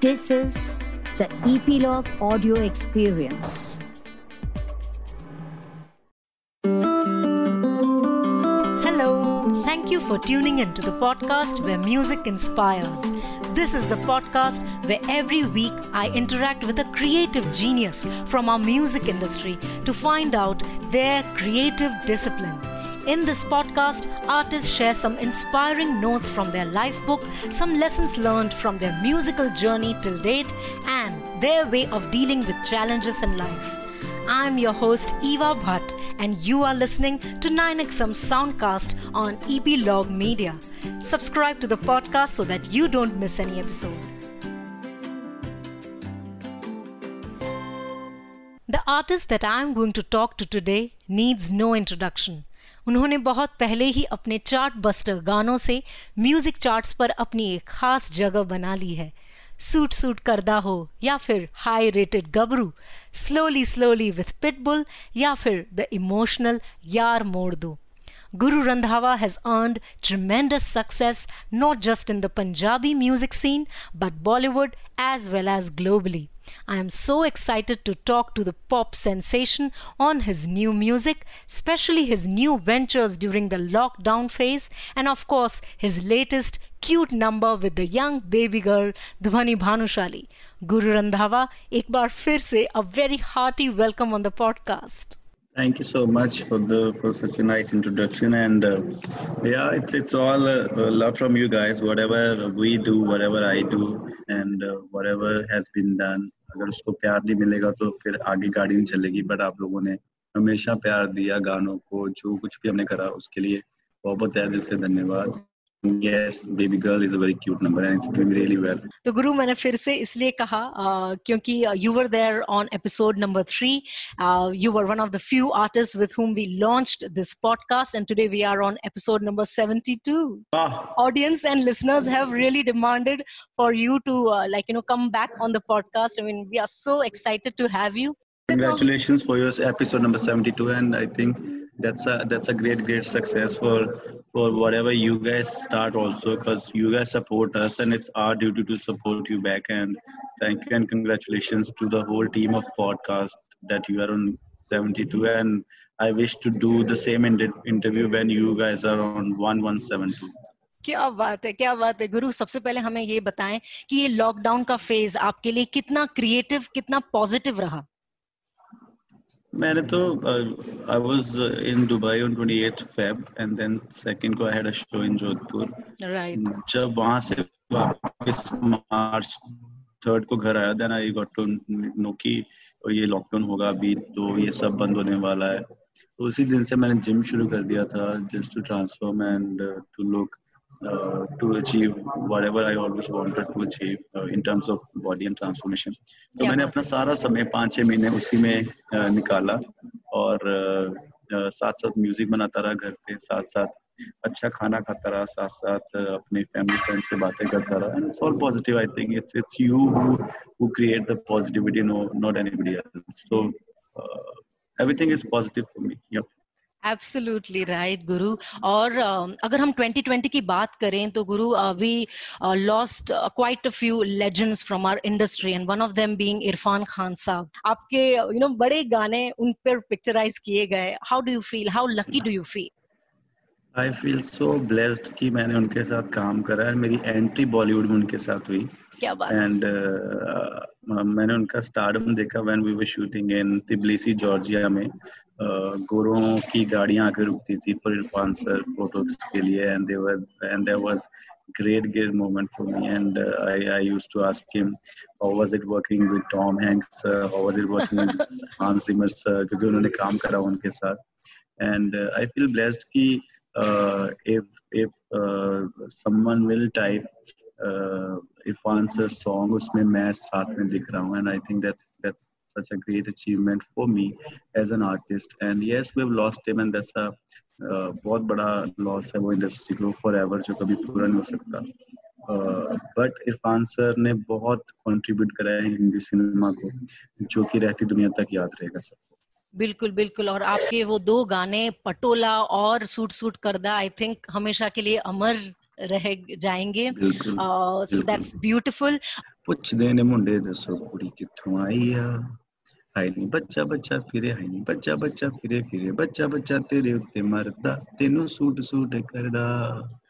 This is the Epilogue Audio Experience. Hello, thank you for tuning into the podcast where music inspires. This is the podcast where every week I interact with a creative genius from our music industry to find out their creative discipline. In this podcast, artists share some inspiring notes from their life book, some lessons learned from their musical journey till date, and their way of dealing with challenges in life. I'm your host Eva Bhatt, and you are listening to 9XM Soundcast on Epilogue Media. Subscribe to the podcast so that you don't miss any episode. The artist that I'm going to talk to today needs no introduction. उन्होंने बहुत पहले ही अपने chart buster गानों से music charts पर अपनी एक खास जगह बना ली है। सूट सूट करदा हो, या फिर high rated Gabru slowly slowly with Pitbull या फिर द इमोशनल यार मोड़ दो। Guru Randhawa has earned tremendous success not just in the Punjabi music scene but Bollywood as well as globally. I am so excited to talk to the pop sensation on his new music, especially his new ventures during the lockdown phase, and of course, his latest cute number with the young baby girl Dhwani Bhanushali. Guru Randhawa, ek bar fir se a very hearty welcome on the podcast. Thank you so much for the for such a nice introduction and uh, yeah it's it's all uh, love from you guys whatever we do whatever I do and uh, whatever has been done अगर उसको प्यार नहीं मिलेगा तो फिर आगे गाड़ी नहीं चलेगी बट आप लोगों ने हमेशा प्यार दिया गानों को जो कुछ भी हमने करा उसके लिए बहुत बहुत दिल से धन्यवाद Yes, baby girl is a very cute number and it's doing really well. तो गुरु मैंने फिर से इसलिए कहा uh, क्योंकि you were there on episode number three. Uh, you were one of the few artists with whom we launched this podcast, and today we are on episode number 72. Ah, Audience and listeners have really demanded for you to uh, like you know come back on the podcast. I mean, we are so excited to have you. congratulations for your episode number 72 and I think that's a that's a great great success for for whatever you guys start also because you guys support us and it's our duty to support you back and thank you and congratulations to the whole team of podcast that you are on 72 and I wish to do the same inter- interview when you guys are on 1172 क्या बात है क्या बात है गुरु सबसे पहले हमें ये बताएं कि ये लॉकडाउन का फेज आपके लिए कितना क्रिएटिव कितना पॉजिटिव रहा मैंने तो I was in Dubai on 28th Feb and then second को I had a show in Jodhpur right जब वहाँ से वापस मार्च थर्ड को घर आया then I got to know कि ये लॉकडाउन होगा अभी तो ये सब बंद होने वाला है। तो उसी दिन से मैंने जिम शुरू कर दिया था just to transform and to look to achieve whatever I always wanted to achieve uh, in terms of body and transformation. तो क्या मैंने अपना सारा समय पाँच छः महीने उसी में uh, निकाला और uh, uh, साथ साथ म्यूज़िक बनाता रहा घर पे साथ साथ अच्छा खाना खाता रहा साथ साथ uh, अपने फैमिली फ्रेंड से बातें करता रहा। And it's all positive I think it's it's you who who create the positivity no not anybody else so everything is positive for me yup absolutely right Guru और um, अगर हम 2020 की बात करें तो Guru we lost quite a few legends from our industry and one of them being Irrfan Khan sahab. आपके you you no know, बड़े गाने उन पर पिक्चराइज किए गए। How do you feel how lucky do you feel I feel so blessed कि मैंने उनके साथ काम करा है मेरी एंट्री बॉलीवुड में उनके साथ हुई। क्या बात एंड मैंने उनका स्टारडम देखा when we were shooting in Tbilisi Georgia में। गोरों की गाड़ियाँ आके रुकती थी फॉर इरफान सर फ़ोटोज़ के लिए and and there was great great moment for me and I I use to ask him how was it working with Tom Hanks how was it working with Hans Zimmer sir क्योंकि उन्होंने काम करा उनके साथ। And I feel blessed कि if if someone will type Irrfan sir song उसमें मैं साथ में दिख रहा हूँ and I think that's that's such a great achievement for me as an artist and yes we've lost him and that's a uh, बहुत बड़ा loss है वो इंडस्ट्री को फॉर एवर जो कभी पूरा नहीं हो सकता बट इरफान सर ने बहुत कंट्रीब्यूट करा है हिंदी सिनेमा को जो कि रहती दुनिया तक याद रहेगा सबको बिल्कुल बिल्कुल और आपके वो दो गाने पटोला और सूट सूट करदा आई थिंक हमेशा के लिए अमर रह जाएंगे बिल्कुल सो बिल्कुल। दैट्स ब्यूटीफुल ਪੁੱਛਦੇ ਨੇ ਮੁੰਡੇ ਦੱਸੋ ਕੁੜੀ ਕਿੱਥੋਂ ਆਈ ਆ ਹਾਈ ਨਹੀਂ ਬੱਚਾ ਬੱਚਾ ਫਿਰੇ ਹਾਈ ਨਹੀਂ ਬੱਚਾ ਬੱਚਾ ਫਿਰੇ ਫਿਰੇ ਬੱਚਾ ਬੱਚਾ ਤੇਰੇ ਉੱਤੇ ਮਰਦਾ ਤੈਨੂੰ ਸੂਟ ਸੂਟ ਕਰਦਾ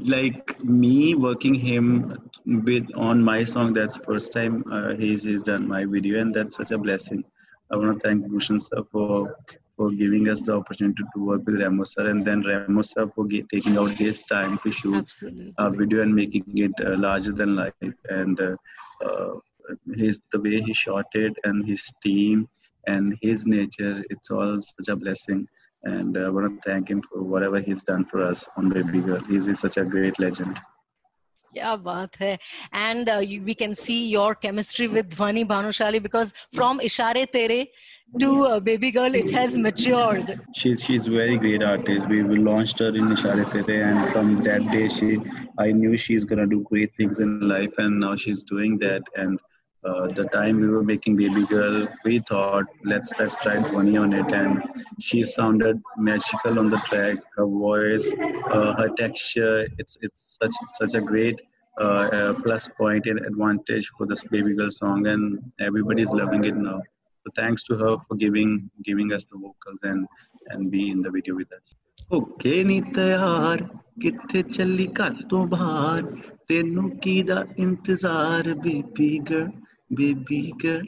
like me working him with on my song that's first time uh, he's, he's done my video and that's such a blessing. I want to thank Bhushan sir for for giving us the opportunity to work with Ramos and then Ramos for taking out his time to shoot Absolutely. a video and making it uh, larger than life. And uh, his the way he shot it and his team and his nature it's all such a blessing and i want to thank him for whatever he's done for us on baby girl he's, he's such a great legend क्या बात है and we can see your chemistry with ध्वनि Bhanushali because from इशारे तेरे to uh, baby girl it has matured she's she's very great artist we, we launched her in Ishare Tere and from that day she i knew she's gonna do great things in life and now she's doing that and uh, the time we were making baby girl we thought let's let's try Dhwani on it and she sounded magical on the track her voice uh, her texture it's it's such such a great uh, uh, plus point and advantage for this baby girl song and everybody's loving it now so thanks to her for giving giving us the vocals and and be in the video with us okay ਨੀ ਤਿਆਰ ਕਿੱਥੇ ਚੱਲੀ ਘਰ ਤੋਂ ਬਾਹਰ ਤੈਨੂੰ ਕੀ ਦਾ ਇੰਤਜ਼ਾਰ baby girl baby girl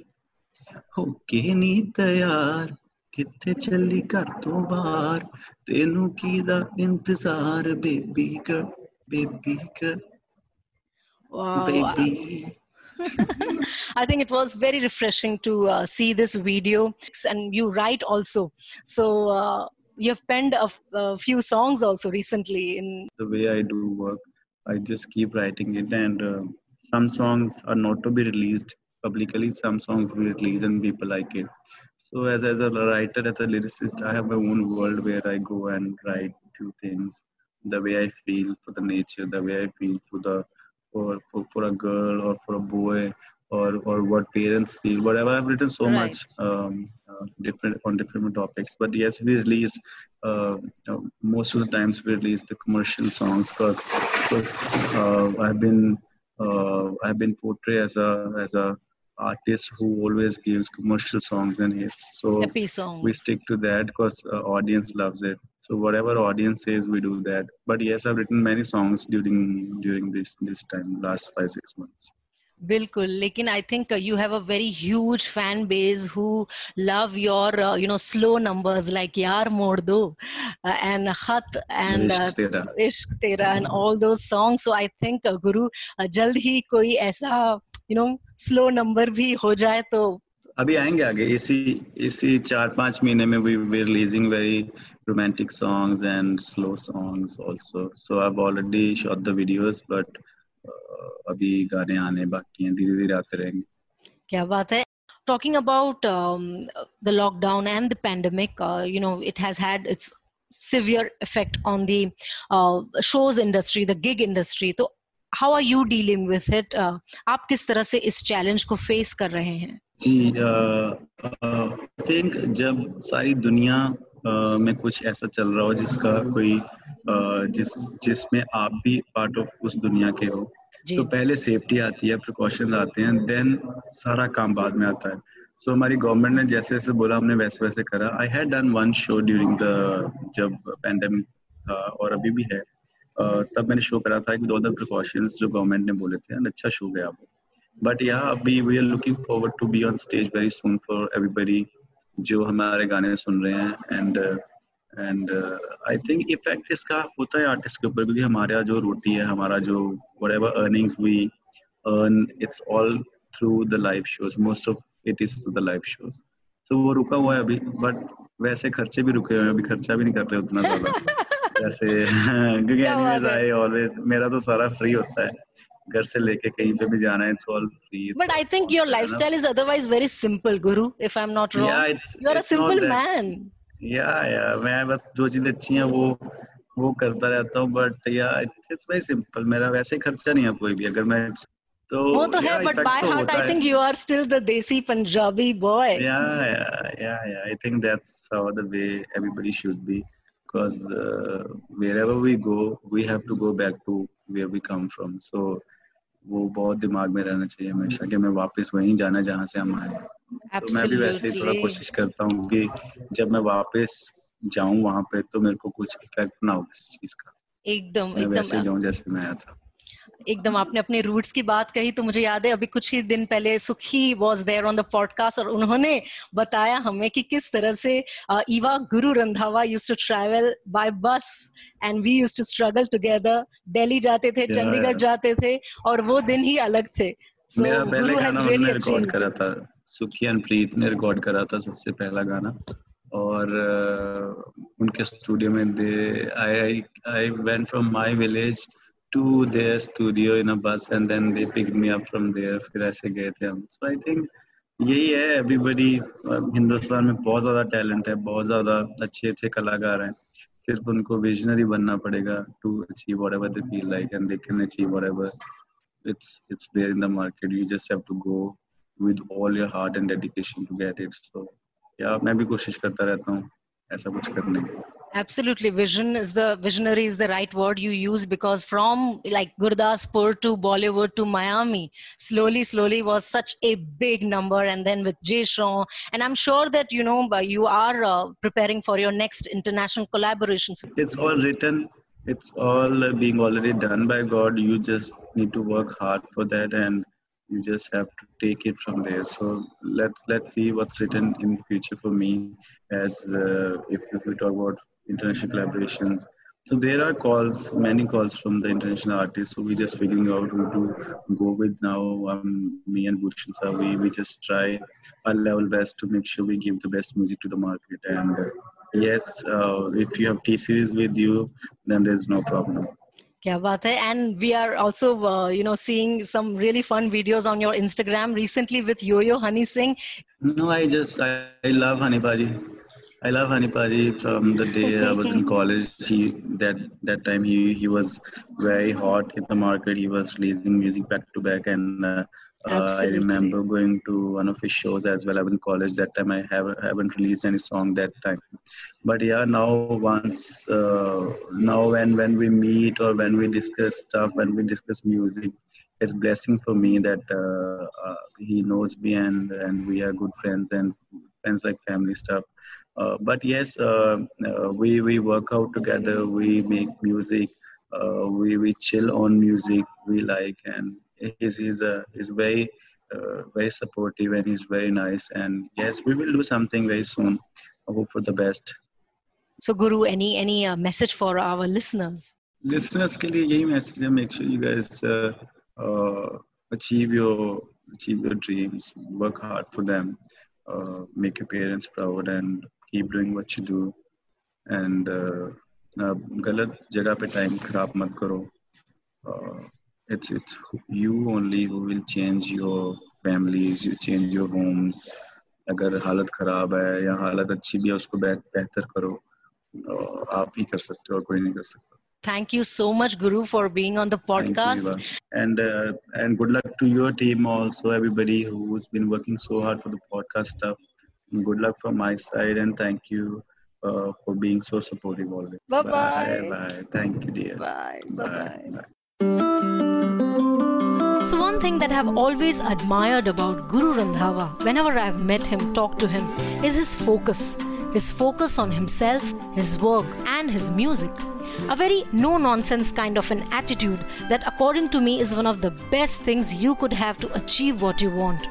okay ਨੀ ਤਿਆਰ ਕਿੱਥੇ ਚੱਲੀ ਘਰ ਤੋਂ ਬਾਹਰ ਤੈਨੂੰ ਕੀ ਦਾ ਇੰਤਜ਼ਾਰ baby girl baby girl wow. Baby I think it was very refreshing to uh, see this video, and you write also. So uh, you have penned a, a few songs also recently. In the way I do work, I just keep writing it, and uh, some songs are not to be released publicly. Some songs we release, and people like it. So as as a writer, as a lyricist, I have my own world where I go and write two things, the way I feel for the nature, the way I feel for the for for, for a girl or for a boy or or what parents feel whatever i've written so Right. much um, uh, different on different topics but yes we release uh, know, most of the times we release the commercial songs because uh, i've been uh, i've been portrayed as a as a artist who always gives commercial songs and hits so happy songs. we stick to that because uh, audience loves it so whatever audience says we do that but yes i've written many songs during during this this time last five six months बिल्कुल लेकिन I think you have a very huge fan base who love your you know slow numbers like यार मोड़ दो and खत and इश्क तेरा। इश्क तेरा and all those songs so I think Guru uh, जल्द ही कोई ऐसा यू नो स्लो नंबर भी हो जाए तो अभी आएँगे आगे। इसी इसी चार पाँच महीने में we we releasing very romantic songs and slow songs also so I have already shot the videos but अभी गाने आने बाकी हैं। धीरे धीरे आते रहेंगे। क्या बात है। Talking about the lockdown and the pandemic you know it has had its severe effect on the shows industry the gig industry तो how are you dealing with it? Uh, आप किस तरह से इस चैलेंज को फेस कर रहे हैं? जी आई थिंक जब सारी दुनिया uh, में कुछ ऐसा चल रहा हो जिसका कोई uh, जिस जिसमें आप भी पार्ट ऑफ़ उस दुनिया के हो तो पहले सेफ्टी आती है प्रिकॉशन आते हैं देन सारा काम बाद में आता है। सो हमारी गवर्नमेंट ने जैसे जैसे बोला हमने वैसे वैसे करा। I had done one show during the जब पैंडेमिक था और अभी भी है। uh, तब मैंने शो करा था कि दो प्रिकॉशंस जो गवर्नमेंट ने बोले थे अच्छा शो गया वो। बट या अभी we are looking forward to be on stage very soon for everybody जो हमारे गाने सुन रहे हैं and and I think effect इसका होता है आर्टिस्ट के ऊपर, क्योंकि हमारे जो रोटी है, हमारा जो whatever earnings we earn, it's all through the live shows. Most of it is through the live shows. So वो रुका हुआ है अभी बट वैसे खर्चे भी रुके हुए हैं, अभी खर्चा भी नहीं कर रहे उतना ज़्यादा। जैसे क्योंकि एनीवेज आई ऑलवेज मेरा तो सारा फ्री होता है। घर से लेके कहीं पे भी जाना है it's all free but I think your lifestyle is otherwise very simple Guru if I am not wrong you are a simple man yeah yeah मैं बस जो चीज़ें अच्छी हैं वो वो करता रहता हूँ बट या इट्स वेरी सिंपल मेरा वैसे खर्चा नहीं है कोई भी अगर मैं तो वो तो है but by heart I think you are still the desi Punjabi boy yeah yeah yeah yeah I think that's how the way everybody should be because uh, wherever we go we have to go back to where we come from. So वो बहुत दिमाग में रहना चाहिए हमेशा कि मैं वापस वहीं जाना जहाँ से हम आए। तो मैं भी वैसे ही थोड़ा कोशिश करता हूँ कि जब मैं वापस जाऊँ वहाँ पे तो मेरे को कुछ इफ़ेक्ट ना हो किसी चीज़ का। एकदम एकदम। जाऊँ जैसे मैं आया था। एकदम आपने अपने रूट्स की बात कही तो मुझे याद है अभी कुछ ही दिन पहले Sukhi was there on the podcast और उन्होंने बताया हमें कि किस तरह से Eva Guru Randhawa use to travel by bus and we use to struggle together Delhi जाते थे चंडीगढ़ जाते थे और वो दिन ही अलग थे। So, मेरा पहले गाना उन्होंने रिकॉर्ड करा था। सुखी एंड प्रीत ने रिकॉर्ड करा था सबसे पहला गाना। और uh, उनके स्टूडियो में they I I went from my village to their studio in a bus and then they picked me up from there so i think यही है एवरीबडी हिंदुस्तान में बहुत ज़्यादा टैलेंट है, बहुत ज़्यादा अच्छे अच्छे कलाकार हैं। सिर्फ़ उनको विजनरी बनना पड़ेगा to achieve they they feel like and can achieve it's it's there in the market you just have to go with all your heart and dedication to get it so yeah मैं भी कोशिश करता रहता हूँ। ऐसा कुछ करने absolutely. Vision is the visionary is the right word you use because from like gurdaspur to bollywood to miami slowly slowly was such a big number and then with Jay Sean, and i'm sure that you know you are uh, preparing for your next international collaborations it's all written. It's all being already done by god. You just need to work hard for that and you just have to take it from there. So let's let's see what's written in future for me as uh, if, if we talk about international collaborations. So there are calls many calls from the international artists. So we're just figuring out who to go with now. Um, me and Bhushan we, we just try our level best to make sure we give the best music to the market. And uh, yes uh, if you have T-Series with you then there's no problem Kya baat hai. And we are also, uh, you know, seeing some really fun videos on your Instagram recently with Yo-Yo Honey Singh. No, I just, I, I love Honey Paji. I love Honey Paji from the day I was in college. He, that, that time he, he was very hot in the market. He was releasing music back to back and uh, uh, I remember going to one of his shows as well. I was in college that time. I have haven't released any song that time, but yeah, now once uh, now when when we meet or when we discuss stuff, when we discuss music, it's blessing for me that uh, uh he knows me and and we are good friends and friends like family stuff. Uh, but yes, uh, we we work out together. We make music. we we chill on music we like and he's he's uh, he's very uh, very supportive and he's very nice and yes we will do something very soon I hope for the best so guru any any uh, message for our listeners listeners के लिए यही message है make sure you guys uh, uh, achieve your achieve your dreams work hard for them uh, make your parents proud and keep doing what you do and uh, गलत जगह पे time खराब मत करो it's it's you only who will change your families you change your homes अगर हालत खराब है या हालत अच्छी भी है उसको बेहतर करो आप ही कर सकते हो और कोई नहीं कर सकता Thank you so much, Guru, for being on the podcast. You, and uh, and good luck to your team also, everybody who's been working so hard for the podcast stuff. Good luck from my side, and thank you uh, for being so supportive always. Bye-bye. Bye bye. Thank you, dear. Bye bye. bye. bye. So, one thing that I've always admired about Guru Randhawa, whenever I've met him, talked to him, is his focus. His focus on himself, his work, and his music. A very no nonsense kind of an attitude that, according to me, is one of the best things you could have to achieve what you want.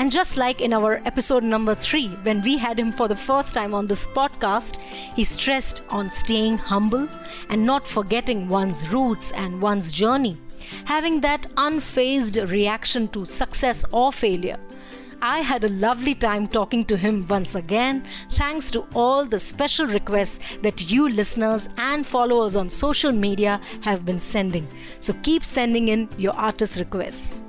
And just like in our episode number three, when we had him for the first time on this podcast, he stressed on staying humble and not forgetting one's roots and one's journey having that unfazed reaction to success or failure. I had a lovely time talking to him once again, thanks to all the special requests that you listeners and followers on social media have been sending. So keep sending in your artist requests.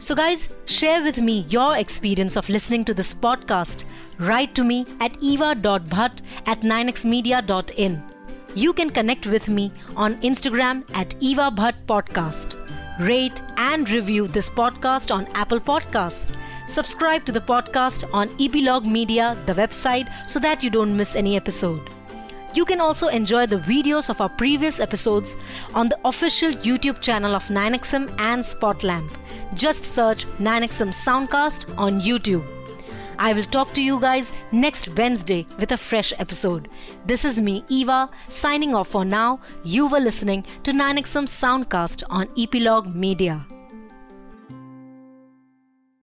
So, guys, share with me your experience of listening to this podcast. Write to me at eva.bhatt at 9xmedia.in. You can connect with me on Instagram at Eva Bhatt Podcast. Rate and review this podcast on Apple Podcasts. Subscribe to the podcast on Epilogue Media, the website, so that you don't miss any episode. You can also enjoy the videos of our previous episodes on the official YouTube channel of 9XM and Spotlamp. Just search 9XM Soundcast on YouTube. I will talk to you guys next Wednesday with a fresh episode. This is me, Eva, signing off for now. You were listening to 9XM Soundcast on Epilogue Media.